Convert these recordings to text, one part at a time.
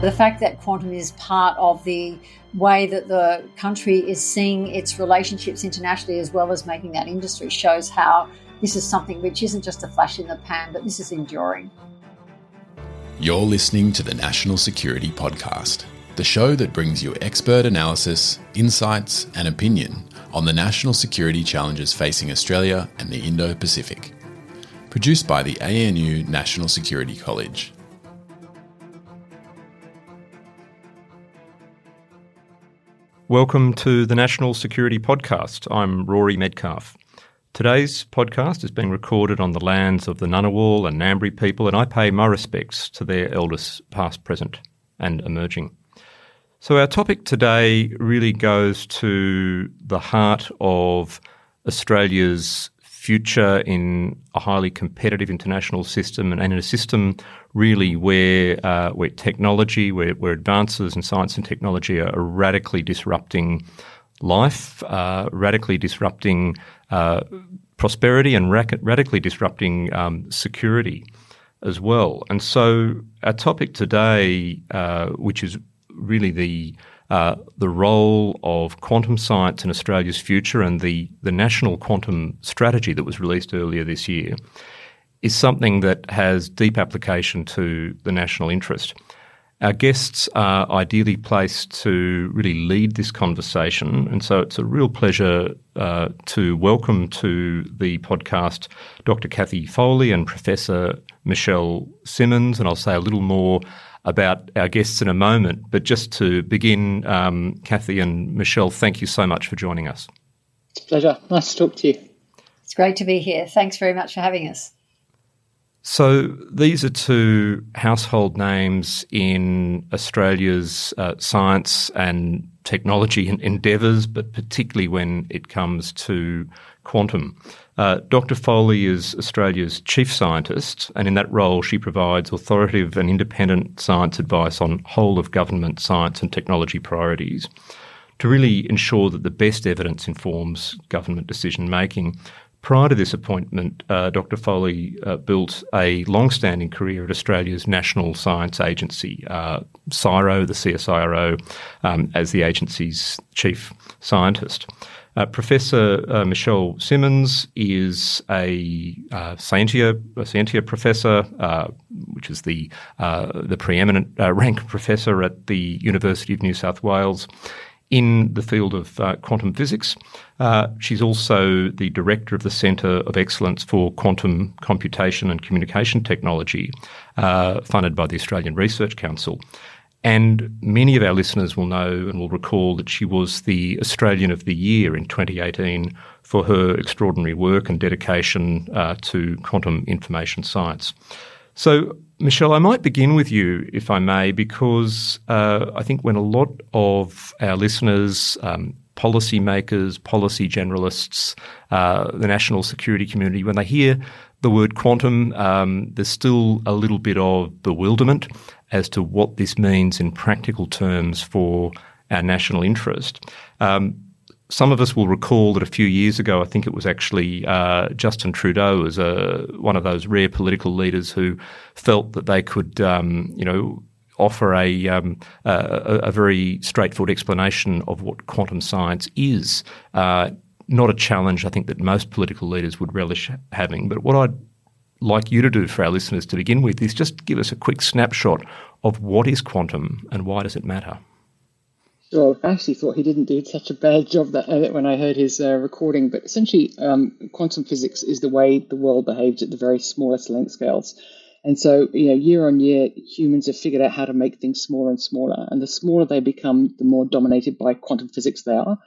The fact that quantum is part of the way that the country is seeing its relationships internationally as well as making that industry shows how this is something which isn't just a flash in the pan, but this is enduring. You're listening to the National Security Podcast, the show that brings you expert analysis, insights, and opinion on the national security challenges facing Australia and the Indo Pacific. Produced by the ANU National Security College. Welcome to the National Security Podcast. I'm Rory Medcalf. Today's podcast is being recorded on the lands of the Ngunnawal and Ngambri people, and I pay my respects to their elders, past, present, and emerging. So, our topic today really goes to the heart of Australia's future in a highly competitive international system and, in a system really where uh, where technology, where, where advances in science and technology are, radically disrupting life, uh, radically disrupting uh, prosperity, and radically disrupting um, security as well. And so, our topic today, uh, which is really the uh, the role of quantum science in Australia's future and the, the national quantum strategy that was released earlier this year is something that has deep application to the national interest. Our guests are ideally placed to really lead this conversation, and so it's a real pleasure uh, to welcome to the podcast Dr. Cathy Foley and Professor Michelle Simmons, and I'll say a little more about our guests in a moment. But just to begin, um, Cathy and Michelle, thank you so much for joining us. It's a pleasure. Nice to talk to you. It's great to be here. Thanks very much for having us. So, these are two household names in Australia's uh, science and technology endeavours, but particularly when it comes to quantum. Uh, Dr. Foley is Australia's chief scientist, and in that role, she provides authoritative and independent science advice on whole of government science and technology priorities to really ensure that the best evidence informs government decision making. Prior to this appointment, uh, Dr. Foley uh, built a long standing career at Australia's National Science Agency, uh, CSIRO, the CSIRO, um, as the agency's chief scientist. Uh, Professor uh, Michelle Simmons is a uh, Scientia, a Scientia professor, uh, which is the uh, the preeminent uh, rank professor at the University of New South Wales in the field of quantum physics. she's also the director of the Centre of Excellence for Quantum Computation and Communication Technology, funded by the Australian Research Council. And many of our listeners will know and will recall that she was the Australian of the Year in 2018 for her extraordinary work and dedication uh, to quantum information science. So, Michelle, I might begin with you, if I may, because uh, I think when a lot of our listeners, um, policymakers, policy generalists, uh, the national security community, when they hear the word quantum, um, there's still a little bit of bewilderment as to what this means in practical terms for our national interest. Um, some of us will recall that a few years ago, I think it was actually uh, Justin Trudeau as a, one of those rare political leaders who felt that they could, um, you know, offer a, um, a, a, very straightforward explanation of what quantum science is. Uh, not a challenge I think that most political leaders would relish having. But what I'd like you to do for our listeners to begin with is just give us a quick snapshot of what is quantum and why does it matter? Well, I actually thought he didn't do such a bad job that, uh, when I heard his uh, recording, but essentially, um, quantum physics is the way the world behaves at the very smallest length scales. And so, you know, year on year, humans have figured out how to make things smaller and smaller. And the smaller they become, the more dominated by quantum physics they are.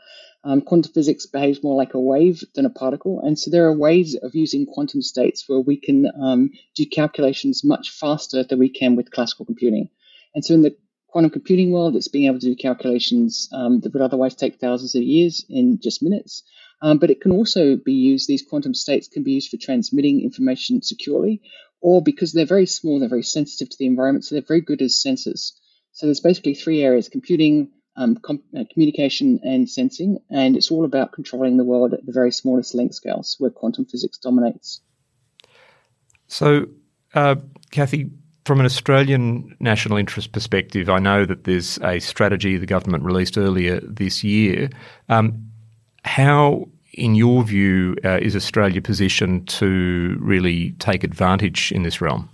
Um, quantum physics behaves more like a wave than a particle, and so there are ways of using quantum states where we can um, do calculations much faster than we can with classical computing. And so in the quantum computing world, it's being able to do calculations um, that would otherwise take thousands of years in just minutes. Um, but it can also be used, these quantum states can be used for transmitting information securely, or because they're very small, they're very sensitive to the environment, so they're very good as sensors. So there's basically three areas computing, um, com- uh, communication, and sensing, and it's all about controlling the world at the very smallest length scales where quantum physics dominates. So, uh, Cathy, from an Australian national interest perspective, I know that there's a strategy the government released earlier this year. Um, how, in your view, uh, is Australia positioned to really take advantage in this realm?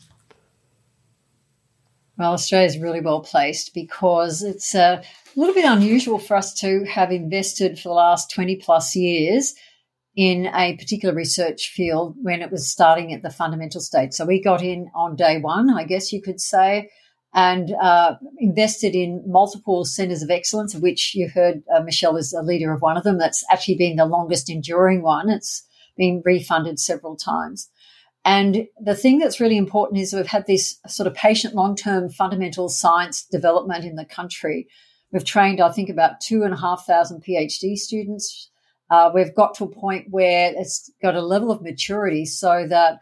Well, Australia is really well placed because it's a little bit unusual for us to have invested for the last 20 plus years in a particular research field when it was starting at the fundamental stage. So we got in on day one, I guess you could say, and uh, invested in multiple centres of excellence, of which you heard uh, Michelle is a leader of one of them. That's actually been the longest enduring one. It's been refunded several times. And the thing that's really important is we've had this sort of patient long term fundamental science development in the country. We've trained, I think, about two and a half thousand PhD students. Uh, we've got to a point where it's got a level of maturity so that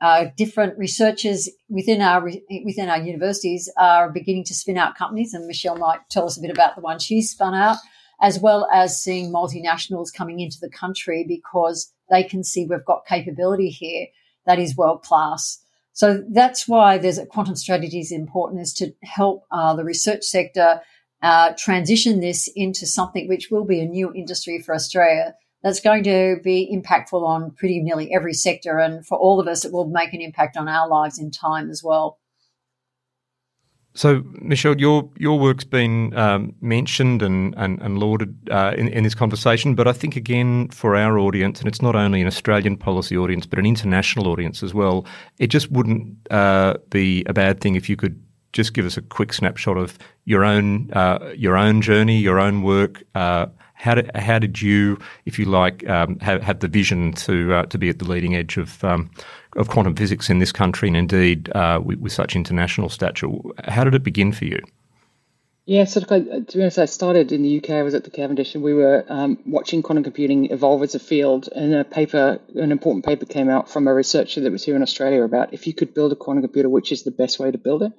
uh, different researchers within our within our universities are beginning to spin out companies, and Michelle might tell us a bit about the one she's spun out, as well as seeing multinationals coming into the country because they can see we've got capability here that is world class. So that's why there's a quantum strategy is important is to help uh, the research sector uh, transition this into something which will be a new industry for Australia that's going to be impactful on pretty nearly every sector. And for all of us, it will make an impact on our lives in time as well. So, Michelle, your your work's been um, mentioned and and, and lauded uh, in, in this conversation, but I think again for our audience, and it's not only an Australian policy audience, but an international audience as well. It just wouldn't uh, be a bad thing if you could just give us a quick snapshot of your own uh, your own journey, your own work, uh, how did, how did you, if you like, um, have, have, the vision to uh, to be at the leading edge of um, of quantum physics in this country, and indeed uh, with, with, such international stature? How did it begin for you? Yeah, so to be honest, I started in the UK. I was at the Cavendish, and we were um, watching quantum computing evolve as a field. And a paper, an important paper, came out from a researcher that was here in Australia about if you could build a quantum computer, which is the best way to build it.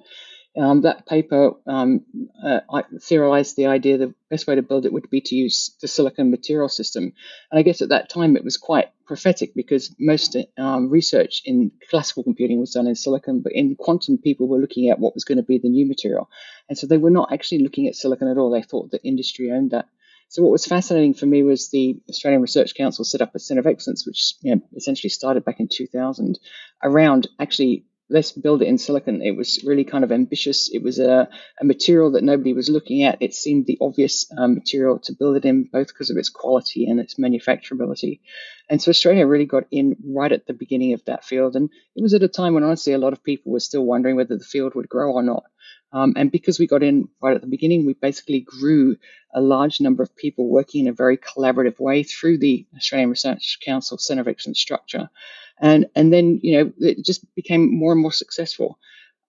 Um, that paper um, uh, theorized the idea the best way to build it would be to use the silicon material system. And I guess at that time it was quite prophetic because most um, research in classical computing was done in silicon, but in quantum, people were looking at what was going to be the new material. And so they were not actually looking at silicon at all. They thought that industry owned that. So what was fascinating for me was the Australian Research Council set up a Centre of Excellence, which you know, essentially started back in 2000, around actually let's build it in silicon. It was really kind of ambitious. It was a, a material that nobody was looking at. It seemed the obvious um, material to build it in, both because of its quality and its manufacturability. And so Australia really got in right at the beginning of that field. And it was at a time when honestly a lot of people were still wondering whether the field would grow or not. Um, and because we got in right at the beginning, we basically grew a large number of people working in a very collaborative way through the Australian Research Council Centre of Excellence structure and and then you know it just became more and more successful.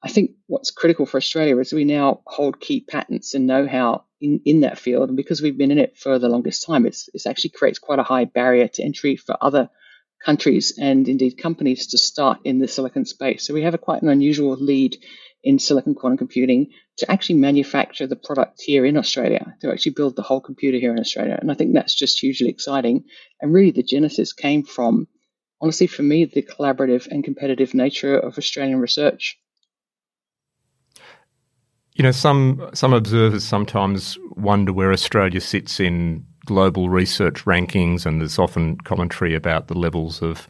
I think what's critical for Australia is we now hold key patents and know-how in, in that field, and because we've been in it for the longest time, it's it actually creates quite a high barrier to entry for other countries and indeed companies to start in the silicon space. So we have a quite an unusual lead in silicon quantum computing to actually manufacture the product here in Australia, to actually build the whole computer here in Australia. And I think that's just hugely exciting. And really, the genesis came from honestly, for me, the collaborative and competitive nature of Australian research. You know, some some observers sometimes wonder where Australia sits in global research rankings, and there's often commentary about the levels of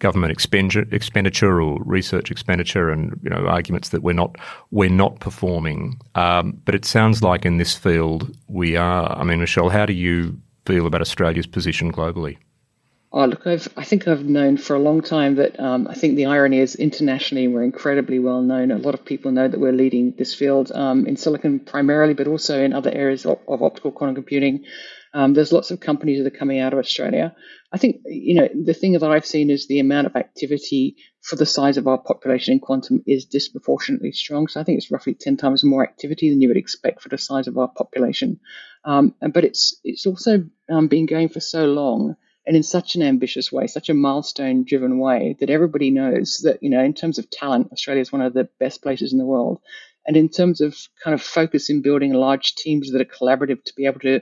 government expenditure or research expenditure, and you know arguments that we're not we're not performing. Um, but it sounds like in this field we are. I mean, Michelle, how do you feel about Australia's position globally? Oh, look, I've, I think I've known for a long time that um, I think the irony is internationally we're incredibly well known. A lot of people know that we're leading this field um, in silicon primarily, but also in other areas of, of optical quantum computing. Um, there's lots of companies that are coming out of Australia. I think, you know, the thing that I've seen is the amount of activity for the size of our population in quantum is disproportionately strong. So I think it's roughly 10 times more activity than you would expect for the size of our population. Um, but it's, it's also um, been going for so long and in such an ambitious way, such a milestone driven way that everybody knows that, you know, in terms of talent, Australia is one of the best places in the world. And in terms of kind of focus in building large teams that are collaborative to be able to,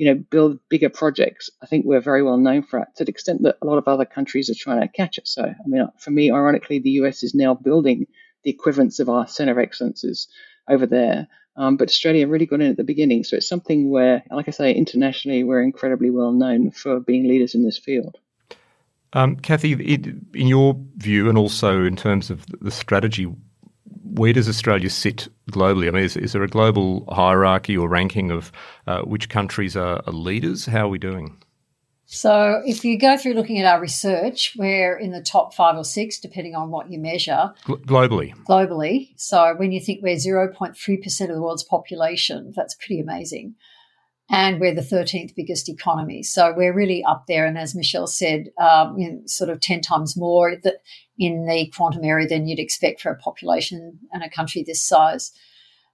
you know, build bigger projects, I think we're very well known for it to the extent that a lot of other countries are trying to catch us. So, I mean, for me, ironically, the US is now building the equivalents of our center of excellences over there. Um, but Australia really got in at the beginning. So it's something where, like I say, internationally, we're incredibly well known for being leaders in this field. Um, Cathy, in your view, and also in terms of the strategy, where does Australia sit globally? I mean, is, is there a global hierarchy or ranking of uh, which countries are, are leaders? How are we doing? So, if you go through looking at our research, we're in the top five or six, depending on what you measure. globally. Globally. So, when you think we're 0.3% of the world's population, that's pretty amazing. And we're the 13th biggest economy. So, we're really up there. And as Michelle said, um, you know, sort of 10 times more in the quantum area than you'd expect for a population and a country this size.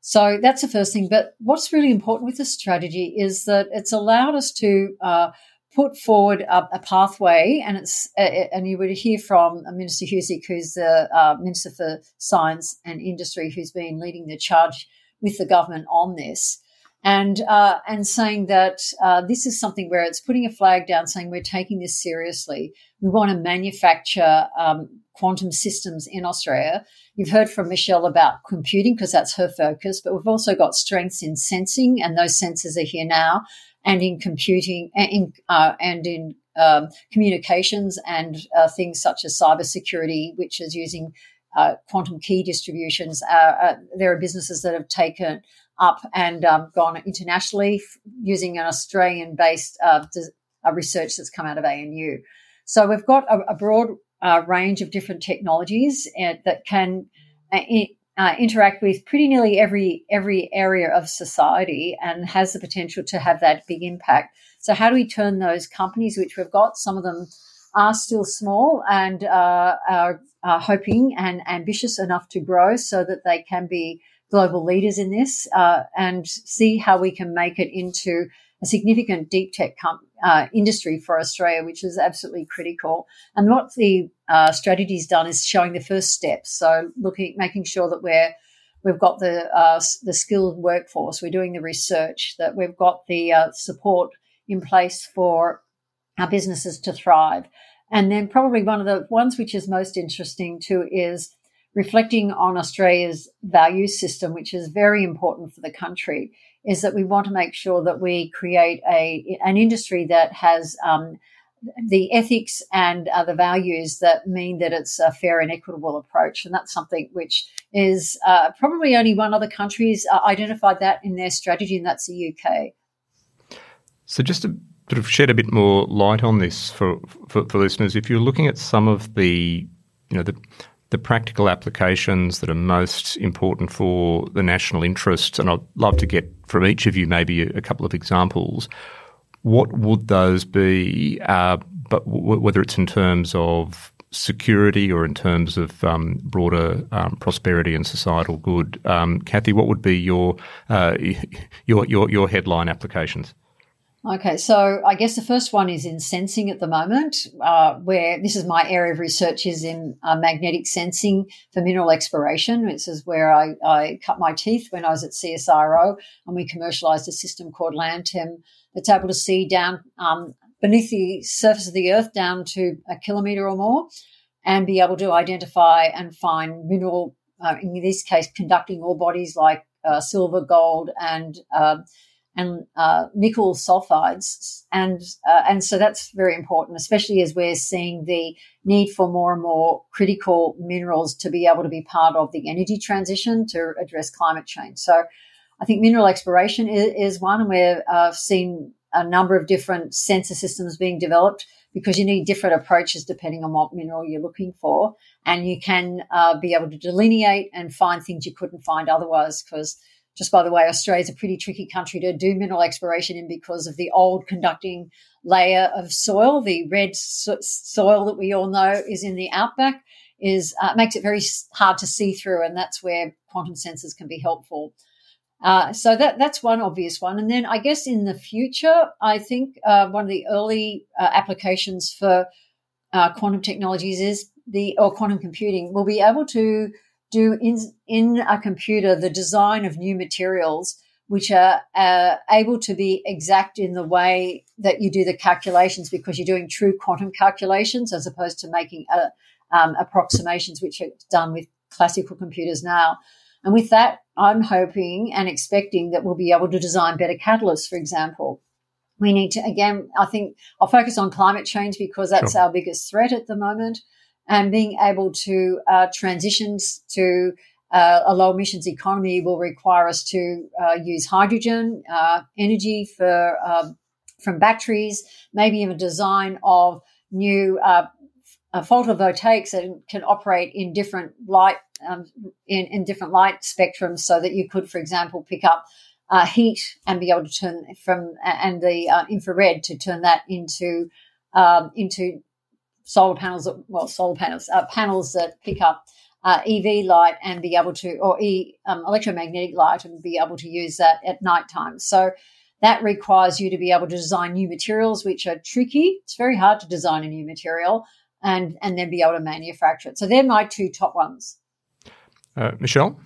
So, that's the first thing. But what's really important with the strategy is that it's allowed us to uh, put forward a, a pathway, and it's uh, and you would hear from Minister Husic, who's the uh, Minister for Science and Industry, who's been leading the charge with the government on this, and uh, and saying that uh, this is something where it's putting a flag down, saying we're taking this seriously. We want to manufacture um, quantum systems in Australia. You've heard from Michelle about computing because that's her focus, but we've also got strengths in sensing, and those sensors are here now and in computing in, uh, and in um, communications and uh, things such as cybersecurity, which is using uh, quantum key distributions. Uh, uh, there are businesses that have taken up and um, gone internationally using an Australian-based uh, research that's come out of ANU. So we've got a, a broad range of different technologies that can uh, interact with pretty nearly every every area of society and has the potential to have that big impact. So how do we turn those companies, which we've got, some of them are still small and uh, are, are, hoping and ambitious enough to grow so that they can be global leaders in this, uh, and see how we can make it into a significant deep tech com- uh, industry for Australia, which is absolutely critical. And what the uh, strategy's done is showing the first steps. So looking, making sure that we're we've got the uh, the skilled workforce, we're doing the research, that we've got the uh, support in place for our businesses to thrive. And then probably one of the ones which is most interesting too is reflecting on Australia's value system, which is very important for the country is that we want to make sure that we create a an industry that has um, the ethics and uh, the values that mean that it's a fair and equitable approach, and that's something which is uh, probably only one other country's uh, identified that in their strategy, and that's the UK. So, just to sort of shed a bit more light on this for, for, for listeners, if you're looking at some of the you know the the practical applications that are most important for the national interest, and I'd love to get from each of you maybe a, couple of examples. What would those be? Uh, but w- whether it's in terms of security or in terms of um, broader um, prosperity and societal good, um, Cathy, what would be your, uh, your your your headline applications? Okay, so I guess the first one is in sensing at the moment, uh, where this is my area of research is in uh, magnetic sensing for mineral exploration. This is where I, I, cut my teeth when I was at CSIRO, and we commercialised a system called LANDTEM that's able to see down um, beneath the surface of the Earth down to a kilometre or more, and be able to identify and find mineral, uh, in this case, conducting ore bodies like uh, silver, gold, and um, and uh, nickel sulfides, and uh, and so that's very important, especially as we're seeing the need for more and more critical minerals to be able to be part of the energy transition to address climate change. So, I think mineral exploration is, is one, and we've uh, seen a number of different sensor systems being developed because you need different approaches depending on what mineral you're looking for. And you can uh, be able to delineate and find things you couldn't find otherwise. Because just by the way, Australia is a pretty tricky country to do mineral exploration in because of the old conducting layer of soil. The red so- soil that we all know is in the outback is uh, makes it very hard to see through, and that's where quantum sensors can be helpful. Uh, so that that's one obvious one, and then I guess in the future, I think uh, one of the early uh, applications for uh, quantum technologies is the or quantum computing. We'll be able to do in in a computer the design of new materials which are uh, able to be exact in the way that you do the calculations because you're doing true quantum calculations as opposed to making uh, um, approximations which are done with classical computers now. And with that, I'm hoping and expecting that we'll be able to design better catalysts, for example. We need to, again, I think I'll focus on climate change because that's sure. our biggest threat at the moment. And being able to uh, transitions to uh, a low emissions economy will require us to uh, use hydrogen uh, energy for um, from batteries, maybe even design of new uh, uh, photovoltaics that can operate in different light um, in, in, different light spectrums, so that you could, for example, pick up uh, heat and be able to turn from and the uh, infrared to turn that into um, into solar panels. That, well, solar panels, uh, panels that pick up. Uh, EV light and be able to, or e, um, electromagnetic light, and be able to use that at night time. So that requires you to be able to design new materials, which are tricky. It's very hard to design a new material, and and then be able to manufacture it. So they're my two top ones. Uh, Michelle.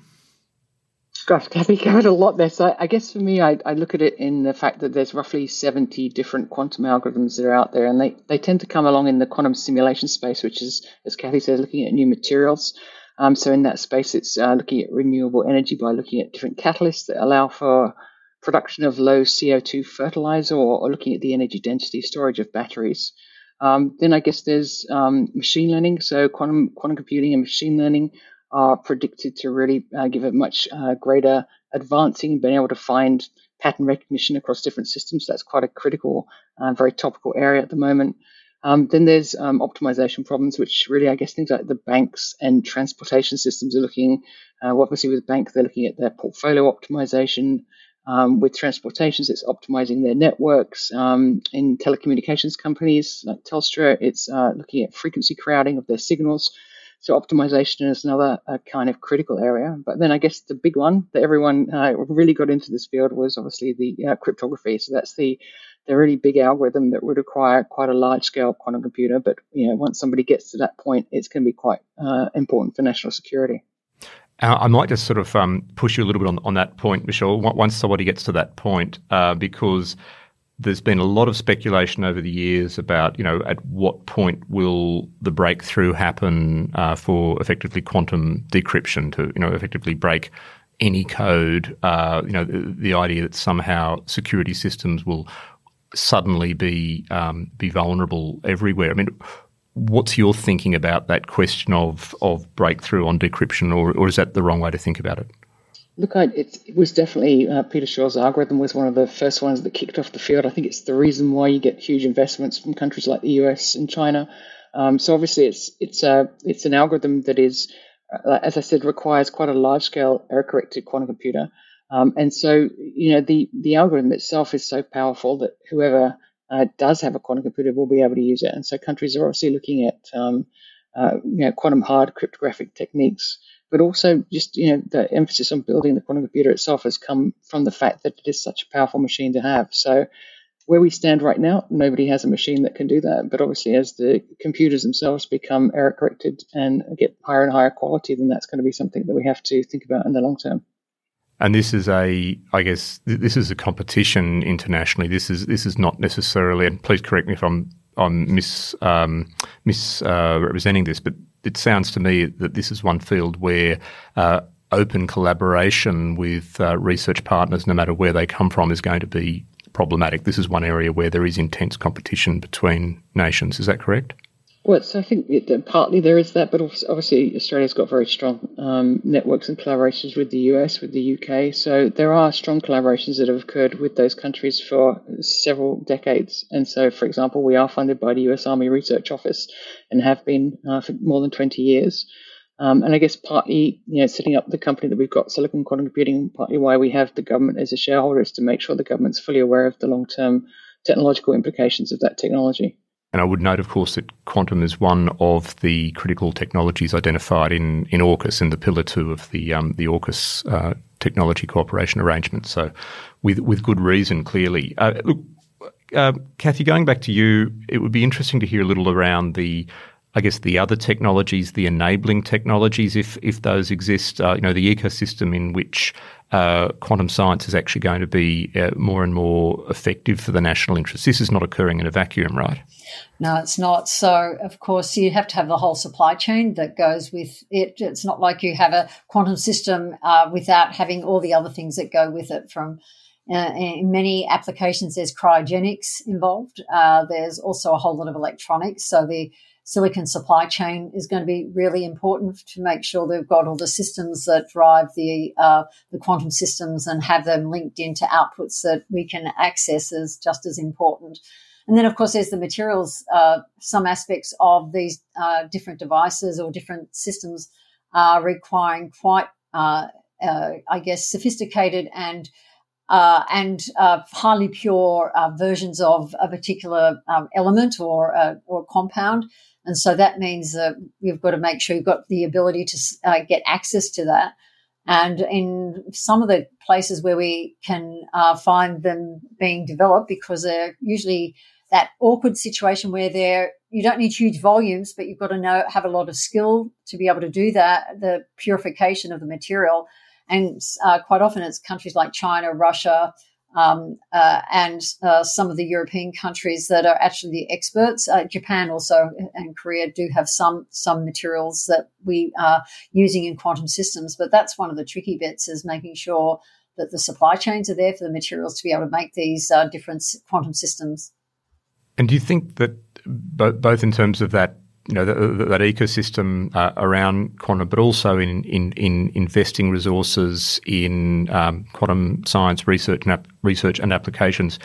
Gosh, Cathy covered a lot there. So I guess for me, I, I, look at it in the fact that there's roughly 70 different quantum algorithms that are out there, and they, they tend to come along in the quantum simulation space, which is, as Cathy says, looking at new materials. Um, so in that space, it's uh, looking at renewable energy by looking at different catalysts that allow for production of low CO2 fertilizer or, or looking at the energy density storage of batteries. Um, then I guess there's um, machine learning. So quantum quantum computing and machine learning are predicted to really uh, give a much uh, greater advancing, being able to find pattern recognition across different systems. That's quite a critical, uh, very topical area at the moment. Um, then there's um, optimization problems, which really, I guess, things like the banks and transportation systems are looking. Uh, obviously, with bank, they're looking at their portfolio optimization. Um, with transportations, it's optimizing their networks. Um, in telecommunications companies like Telstra, it's uh, looking at frequency crowding of their signals. So optimization is another uh, kind of critical area. But then I guess the big one that everyone uh, really got into this field was obviously the uh, cryptography. So that's the the really big algorithm that would require quite a large scale quantum computer. But you know, once somebody gets to that point, it's going to be quite uh, important for national security. Uh, I might just sort of um, push you a little bit on, on that point, Michelle, once somebody gets to that point, uh, because there's been a lot of speculation over the years about, you know, at what point will the breakthrough happen uh, for effectively quantum decryption to, you know, effectively break any code. Uh, you know, the, the, idea that somehow security systems will suddenly be um, be vulnerable everywhere. I mean, What's your thinking about that question of of breakthrough on decryption, or, or is that the wrong way to think about it? Look, I, it, was definitely uh, Peter Shor's algorithm was one of the first ones that kicked off the field. I think it's the reason why you get huge investments from countries like the US and China. Um, so obviously, it's it's a uh, it's an algorithm that is, uh, as I said, requires quite a large scale error corrected quantum computer. Um, and so, you know, the the algorithm itself is so powerful that whoever uh, does have a quantum computer will be able to use it. And so countries are obviously looking at um, uh, you know, quantum hard cryptographic techniques, but also just you know the emphasis on building the quantum computer itself has come from the fact that it is such a powerful machine to have. So where we stand right now, nobody has a machine that can do that. But obviously, as the computers themselves become error corrected and get higher and higher quality, then that's going to be something that we have to think about in the long term. And this is a, I guess, this is a competition internationally. This is this is not necessarily, and please correct me if I'm I'm mis um, misrepresenting uh, this, but it sounds to me that this is one field where uh, open collaboration with uh, research partners, no matter where they come from, is going to be problematic. This is one area where there is intense competition between nations. Is that correct? Well, so I think it, partly there is that, but obviously Australia's got very strong um, networks and collaborations with the US, with the UK. So there are strong collaborations that have occurred with those countries for several decades. And so, for example, we are funded by the US Army Research Office and have been uh, for more than 20 years. Um, and I guess partly, you know, setting up the company that we've got, Silicon Quantum Computing, partly why we have the government as a shareholder is to make sure the government's fully aware of the long-term technological implications of that technology. And I would note, of course, that quantum is one of the critical technologies identified in, in AUKUS, in the Pillar 2 of the, um, the AUKUS uh, technology cooperation arrangement. So, with, with good reason, clearly. Uh, look, uh, Cathy, going back to you, it would be interesting to hear a little around the I guess the other technologies, the enabling technologies, if if those exist, uh, you know, the ecosystem in which uh, quantum science is actually going to be uh, more and more effective for the national interest. This is not occurring in a vacuum, right? No, it's not. So, of course, you have to have the whole supply chain that goes with it. It's not like you have a quantum system uh, without having all the other things that go with it from uh, in many applications, there's cryogenics involved. Uh, there's also a whole lot of electronics. So the silicon supply chain is going to be really important to make sure they've got all the systems that drive the uh, the quantum systems and have them linked into outputs that we can access is just as important. And then, of course, there's the materials. Uh, some aspects of these uh, different devices or different systems are requiring quite, uh, uh, I guess, sophisticated and uh, and uh, highly pure uh, versions of a particular um, element or uh, or compound. And so that means that you've got to make sure you've got the ability to uh, get access to that. And in some of the places where we can uh, find them being developed, because they're usually that awkward situation where they're you don't need huge volumes, but you've got to know have a lot of skill to be able to do that. The purification of the material and uh, quite often it's countries like China, Russia, um, uh, and uh, some of the European countries that are actually the experts. Uh, Japan also and Korea do have some some materials that we are using in quantum systems, but that's one of the tricky bits is making sure that the supply chains are there for the materials to be able to make these uh, different quantum systems. And do you think that both in terms of that you know, that, that ecosystem uh, around quantum, but also in, in, in investing resources in um, quantum science research and, ap- research and applications.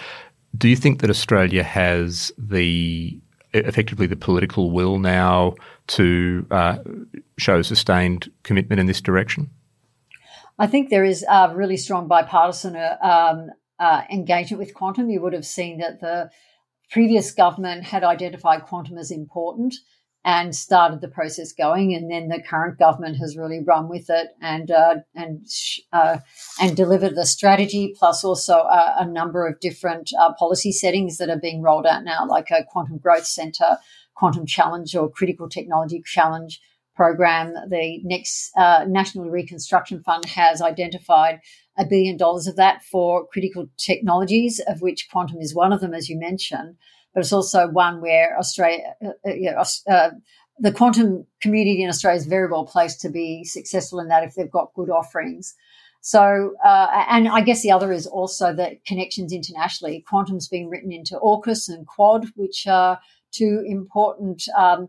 Do you think that Australia has the effectively the political will now to uh, show sustained commitment in this direction? I think there is a really strong bipartisan uh, um, uh, engagement with quantum. You would have seen that the previous government had identified quantum as important and started the process going. And then the current government has really run with it and uh, and uh, and delivered the strategy, plus also a, a number of different uh, policy settings that are being rolled out now, like a quantum growth centre, quantum challenge, or critical technology challenge program. The next uh, National Reconstruction Fund has identified a billion dollars of that for critical technologies, of which quantum is one of them, as you mentioned but it's also one where Australia, uh, uh, uh, the quantum community in Australia is very well placed to be successful in that if they've got good offerings. So, uh, and I guess the other is also that connections internationally. Quantum's being written into AUKUS and Quad, which are two important um,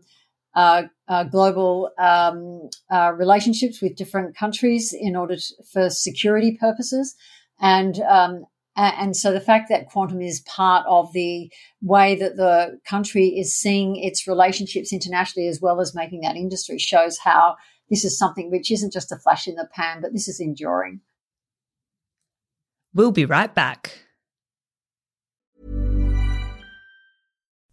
uh, uh, global um, relationships with different countries in order to, for security purposes. And um, Uh, and so the fact that quantum is part of the way that the country is seeing its relationships internationally as well as making that industry shows how this is something which isn't just a flash in the pan, but this is enduring. We'll be right back.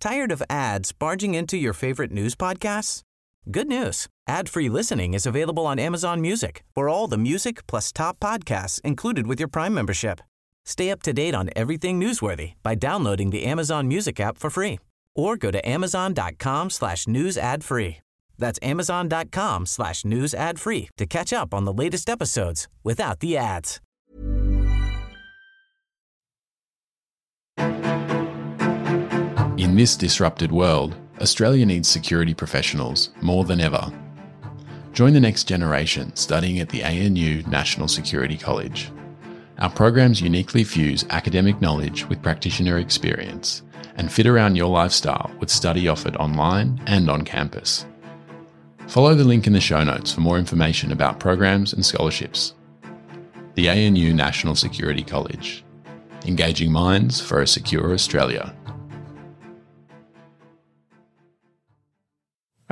Tired of ads barging into your favorite news podcasts? Good news. Ad-free listening is available on Amazon Music for all the music plus top podcasts included with your Prime membership. Stay up to date on everything newsworthy by downloading the Amazon Music app for free or go to amazon.com slash news ad free. That's amazon.com slash news ad free to catch up on the latest episodes without the ads. In this disrupted world, Australia needs security professionals more than ever. Join the next generation studying at the ANU National Security College. Our programs uniquely fuse academic knowledge with practitioner experience, and fit around your lifestyle with study offered online and on campus. Follow the link in the show notes for more information about programs and scholarships. The ANU National Security College, engaging minds for a secure Australia.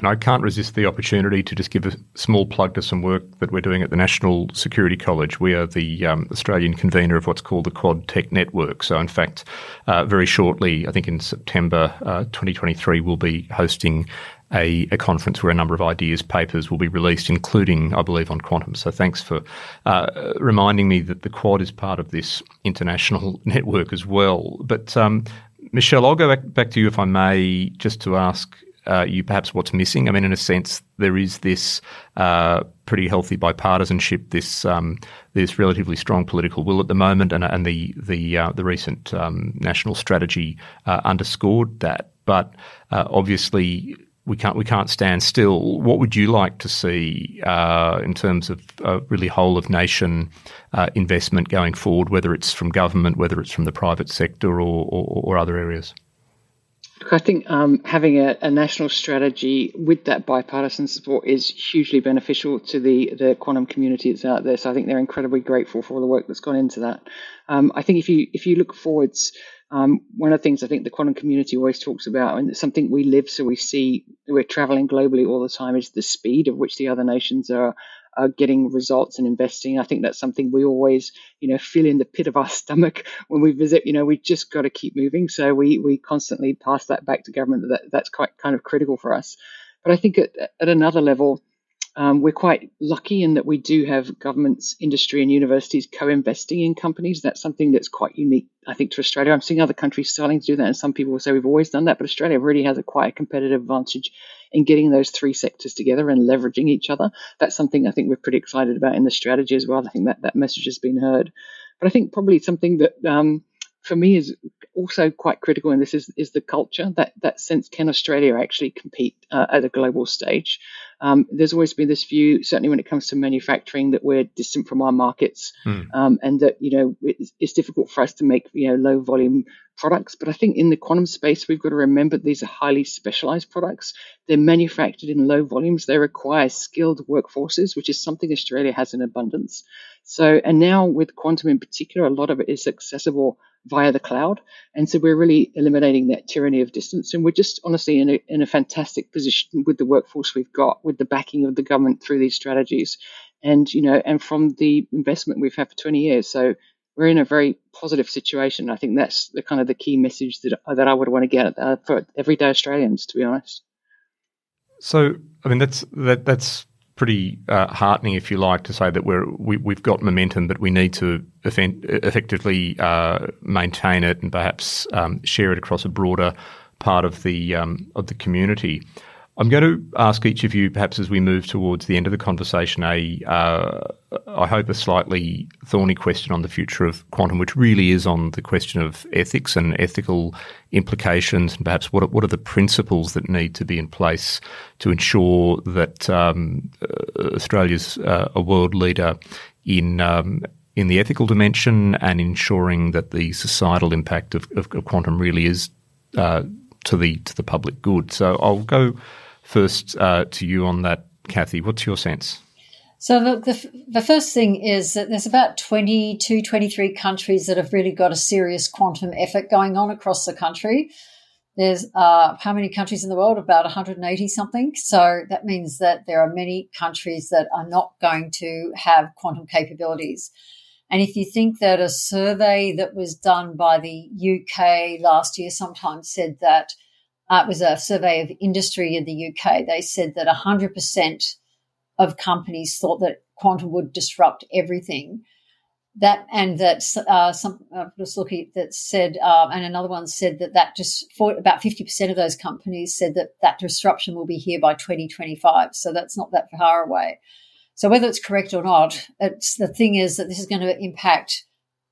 And I can't resist the opportunity to just give a small plug to some work that we're doing at the National Security College. We are the um, Australian convener of what's called the Quad Tech Network. So, in fact, uh, very shortly, I think in September uh, 2023, we'll be hosting a, a, conference where a number of ideas papers will be released, including, I believe, on quantum. So thanks for uh, reminding me that the Quad is part of this international network as well. But um, Michelle, I'll go back, back to you if I may, just to ask uh, you perhaps what's missing. I mean, in a sense, there is this uh, pretty healthy bipartisanship, this um, this relatively strong political will at the moment, and, and the the uh, the recent um, national strategy uh, underscored that. But uh, obviously, we can't we can't stand still. What would you like to see uh, in terms of uh, really whole of nation uh, investment going forward, whether it's from government, whether it's from the private sector, or, or, or other areas? I think um, having a, a, national strategy with that bipartisan support is hugely beneficial to the, the quantum community that's out there. So I think they're incredibly grateful for all the work that's gone into that. Um, I think if you if you look forwards, um, one of the things I think the quantum community always talks about, and it's something we live, so we see we're traveling globally all the time, is the speed of which the other nations are uh, getting results and investing. I think that's something we always, you know, feel in the pit of our stomach when we visit. You know, we just got to keep moving. So we we constantly pass that back to government. That that's quite kind of critical for us. But I think at, at another level, um, we're quite lucky in that we do have governments, industry, and universities co-investing in companies. That's something that's quite unique, I think, to Australia. I'm seeing other countries starting to do that, and some people will say we've always done that, but Australia really has a quite a competitive advantage in getting those three sectors together and leveraging each other. That's something I think we're pretty excited about in the strategy as well. I think that that message has been heard, but I think probably something that um, for me is also quite critical in this is, is the culture that that sense can Australia actually compete uh, at a global stage. Um, there's always been this view, certainly when it comes to manufacturing, that we're distant from our markets, mm. um, and that you know it's, it's, difficult for us to make you know low volume products. But I think in the quantum space, we've got to remember these are highly specialized products. They're manufactured in low volumes. They require skilled workforces, which is something Australia has in abundance. So, and now with quantum in particular, a lot of it is accessible via the cloud. And so we're really eliminating that tyranny of distance. And we're just honestly in a, in a fantastic position with the workforce we've got, with the backing of the government through these strategies. And, you know, and from the investment we've had for 20 years. So we're in a very positive situation. I think that's the kind of the key message that, that I would want to get uh, for everyday Australians, to be honest. So, I mean, that's that that's pretty uh, heartening, if you like, to say that we're we, have got momentum, but we need to effectively uh, maintain it and perhaps um, share it across a broader part of the um, of the community. I'm going to ask each of you, perhaps as we move towards the end of the conversation, a uh, I hope a slightly thorny question on the future of quantum, which really is on the question of ethics and ethical implications, and perhaps what are, what are the principles that need to be in place to ensure that um, uh, Australia's uh, a world leader in um, in the ethical dimension and ensuring that the societal impact of, of, of quantum really is uh, to the to the public good. So I'll go first uh, to you on that, Cathy. What's your sense? So the, the, the, first thing is that there's about 22, 23 countries that have really got a serious quantum effort going on across the country. There's uh, how many countries in the world? About 180 something. So that means that there are many countries that are not going to have quantum capabilities. And if you think that a survey that was done by the UK last year sometimes said that uh, it was a survey of industry in the UK. They said that 100% of companies thought that quantum would disrupt everything. That and that uh, some uh, just looking that said, uh, and another one said that that just for about fifty percent of those companies said that that disruption will be here by twenty twenty five. So that's not that far away. So whether it's correct or not, it's the thing is that this is going to impact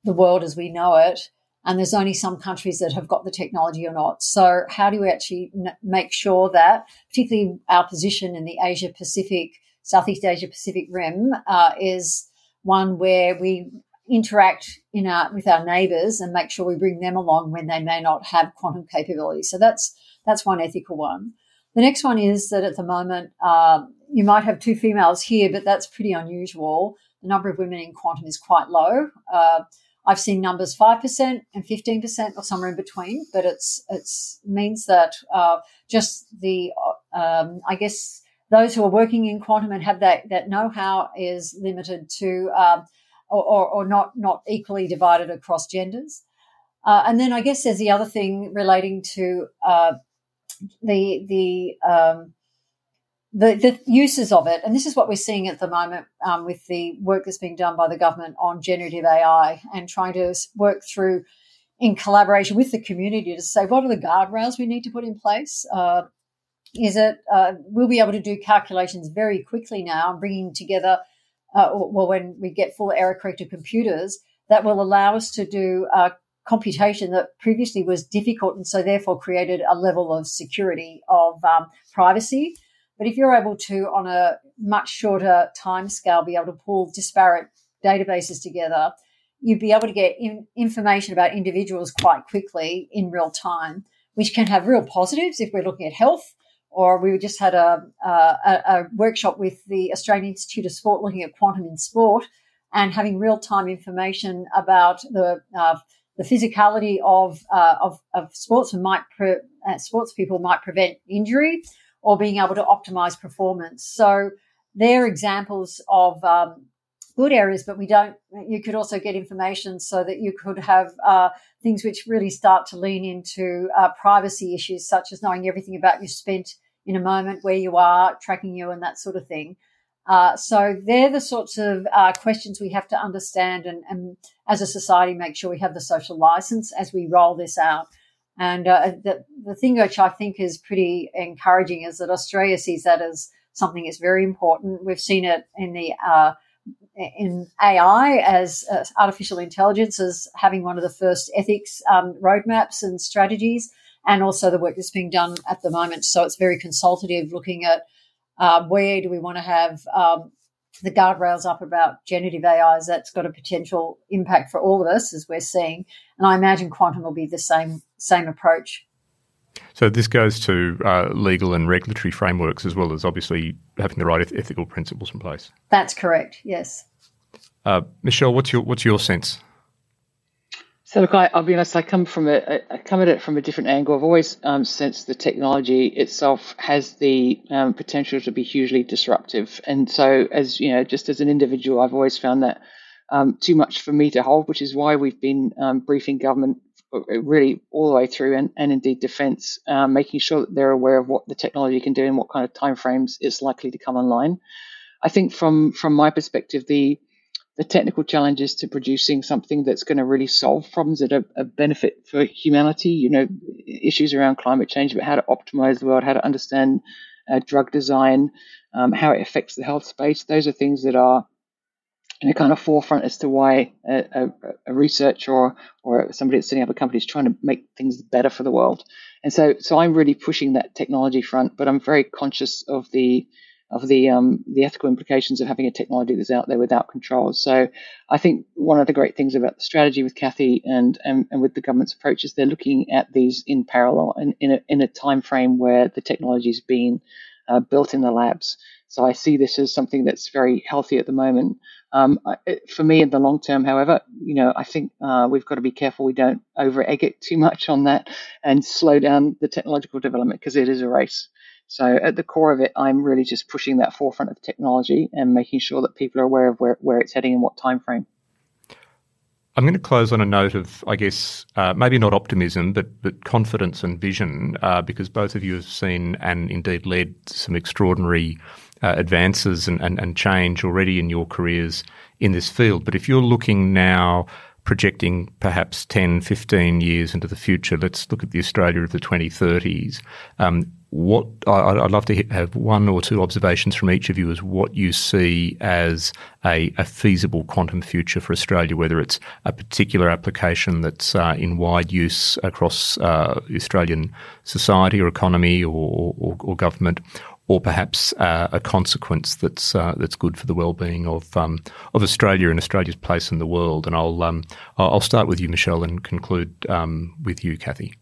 the world as we know it and there's only some countries that have got the technology or not. So how do we actually n- make sure that, particularly our position in the Asia Pacific, Southeast Asia Pacific rim, uh, is one where we interact in our, with our neighbours and make sure we bring them along when they may not have quantum capability. So that's that's one ethical one. The next one is that at the moment uh, you might have two females here, but that's pretty unusual. The number of women in quantum is quite low. Uh, I've seen numbers five percent and fifteen percent, or somewhere in between. But it's it's means that uh, just the um, I guess those who are working in quantum and have that that know how is limited to um, or, or, or, not not equally divided across genders. Uh, and then I guess there's the other thing relating to uh, the the um, the, the uses of it, and this is what we're seeing at the moment um, with the work that's being done by the government on generative AI and trying to work through in collaboration with the community to say what are the guardrails we need to put in place. Uh, is it uh, we'll be able to do calculations very quickly now, bringing together uh, well when we get full error corrected computers that will allow us to do computation that previously was difficult and so therefore created a level of security of um, privacy but if you're able to, on a much shorter time scale, be able to pull disparate databases together, you'd be able to get in, information about individuals quite quickly in real time, which can have real positives if we're looking at health. Or we just had a, a, a workshop with the Australian Institute of Sport looking at quantum in sport and having real time information about the uh, the physicality of, uh, of, of sportsmen might pre- uh, sports people might prevent injury or being able to optimize performance. So they're examples of um, good areas, but we don't. You could also get information so that you could have uh, things which really start to lean into uh, privacy issues, such as knowing everything about you spent in a moment, where you are, tracking you, and that sort of thing. Uh, so they're the sorts of uh, questions we have to understand, and, and as a society, make sure we have the social license as we roll this out. And uh, the, the thing which I think is pretty encouraging is that Australia sees that as something that's very important. We've seen it in the uh, in AI as uh, artificial intelligence as having one of the first ethics um, roadmaps and strategies, and also the work that's being done at the moment. So it's very consultative, looking at uh, where do we want to have um, the guardrails up about generative AIs. That's got a potential impact for all of us, as we're seeing, and I imagine quantum will be the same same approach. So this goes to uh, legal and regulatory frameworks as well as obviously having the right ethical principles in place. That's correct. Yes. Uh, Michelle, what's your what's your sense? So look, I, will be honest. I come from a, I come at it from a different angle. I've always um, sensed the technology itself has the um, potential to be hugely disruptive, and so as you know, just as an individual, I've always found that um, too much for me to hold, which is why we've been um, briefing government really all the way through and, and indeed defence, um, making sure that they're aware of what the technology can do and what kind of timeframes it's likely to come online. I think from from my perspective, the the technical challenges to producing something that's going to really solve problems that are a benefit for humanity, you know, issues around climate change, but how to optimize the world, how to understand uh, drug design, um, how it affects the health space. Those are things that are a kind of forefront as to why a, a, a researcher or, or somebody that's setting up a company is trying to make things better for the world. And so, so I'm really pushing that technology front, but I'm very conscious of the of the um, the ethical implications of having a technology that's out there without controls. So I think one of the great things about the strategy with Cathy and and, and with the government's approach is they're looking at these in parallel and in a, in a time frame where the technology's been uh, built in the labs. So I see this as something that's very healthy at the moment. Um, for me, in the long term, however, you know, I think uh, we've got to be careful we don't over egg it too much on that and slow down the technological development because it is a race. So at the core of it, I'm really just pushing that forefront of technology and making sure that people are aware of where, where it's heading and what time frame. I'm going to close on a note of, I guess, uh, maybe not optimism, but but confidence and vision, uh, because both of you have seen and indeed led some extraordinary uh, advances and, and, and change already in your careers in this field. But if you're looking now, projecting perhaps 10, 15 years into the future, let's look at the Australia of the 2030s. Um, what I, would love to have one or two observations from each of you as what you see as a, a feasible quantum future for Australia, whether it's a particular application that's uh, in wide use across uh, Australian society or economy or, or, or government, or perhaps uh, a consequence that's uh, that's good for the well-being of um, of Australia and Australia's place in the world. And I'll um, I'll start with you, Michelle, and conclude um, with you, Cathy.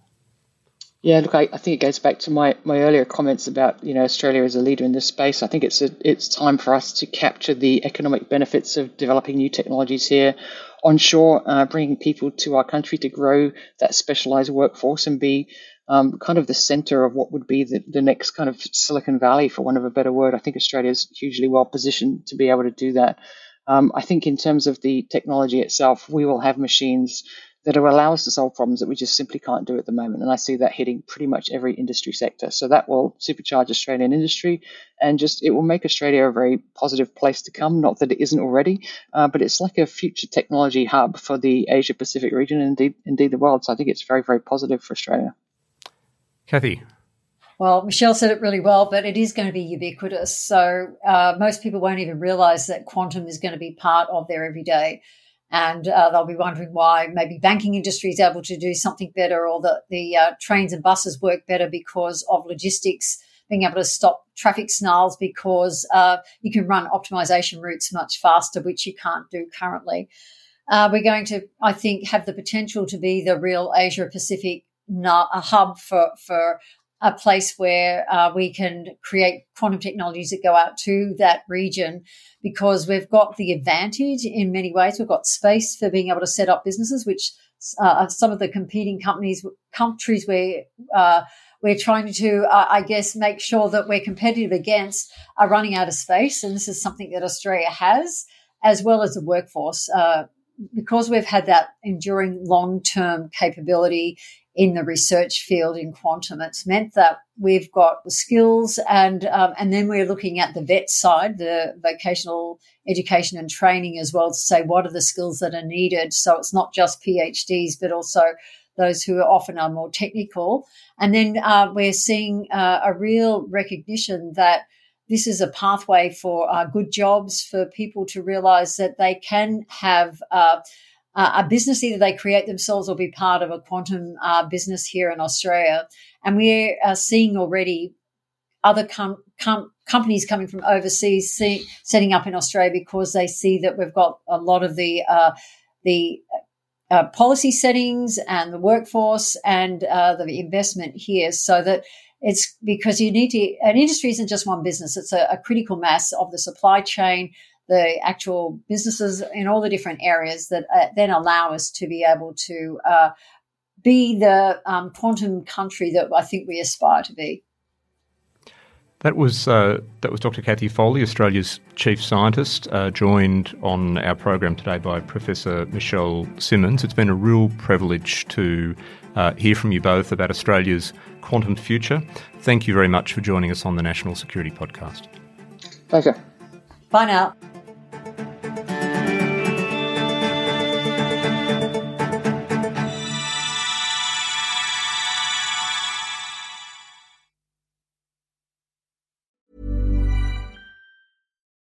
Yeah, look, I, I, think it goes back to my, my earlier comments about you know Australia as a leader in this space. I think it's a, it's time for us to capture the economic benefits of developing new technologies here onshore, uh, bringing people to our country to grow that specialized workforce and be um, kind of the center of what would be the, the next kind of Silicon Valley, for want of a better word. I think Australia is hugely well positioned to be able to do that. Um, I think in terms of the technology itself, we will have machines that will allow us to solve problems that we just simply can't do at the moment. And I see that hitting pretty much every industry sector. So that will supercharge Australian industry and just it will make Australia a very positive place to come. Not that it isn't already, uh, but it's like a future technology hub for the Asia Pacific region and indeed, indeed the world. So I think it's very, very positive for Australia. Cathy. Well, Michelle said it really well, but it is going to be ubiquitous. So uh, most people won't even realize that quantum is going to be part of their everyday. And uh, they'll be wondering why maybe banking industry is able to do something better or that the uh, trains and buses work better because of logistics, being able to stop traffic snarls because uh, you can run optimization routes much faster, which you can't do currently. Uh, we're going to, I think, have the potential to be the real Asia Pacific hub for for a place where uh, we can create quantum technologies that go out to that region because we've got the advantage in many ways. We've got space for being able to set up businesses, which uh, some of the competing companies, countries where uh, we're trying to, uh, I guess, make sure that we're competitive against are running out of space. And this is something that Australia has, as well as the workforce. Uh, because we've had that enduring long term capability in the research field in quantum. It's meant that we've got the skills and um, and then we're looking at the vet side, the vocational education and training as well to say what are the skills that are needed. So it's not just PhDs, but also those who are often are more technical. And then uh, we're seeing uh, a real recognition that this is a pathway for uh, good jobs for people to realize that they can have uh, a business, either they create themselves or be part of a quantum uh, business here in Australia. And we are seeing already other com- com- companies coming from overseas see- setting up in Australia because they see that we've got a lot of the uh, the uh, policy settings and the workforce and uh, the investment here, so that it's because you need to. An industry isn't just one business; it's a, a critical mass of the supply chain the actual businesses in all the different areas that uh, then allow us to be able to uh, be the um, quantum country that I think we aspire to be. That was uh, that was Dr. Cathy Foley, Australia's chief scientist, uh, joined on our program today by Professor Michelle Simmons. It's been a real privilege to uh, hear from you both about Australia's quantum future. Thank you very much for joining us on the National Security Podcast. Pleasure. Bye now.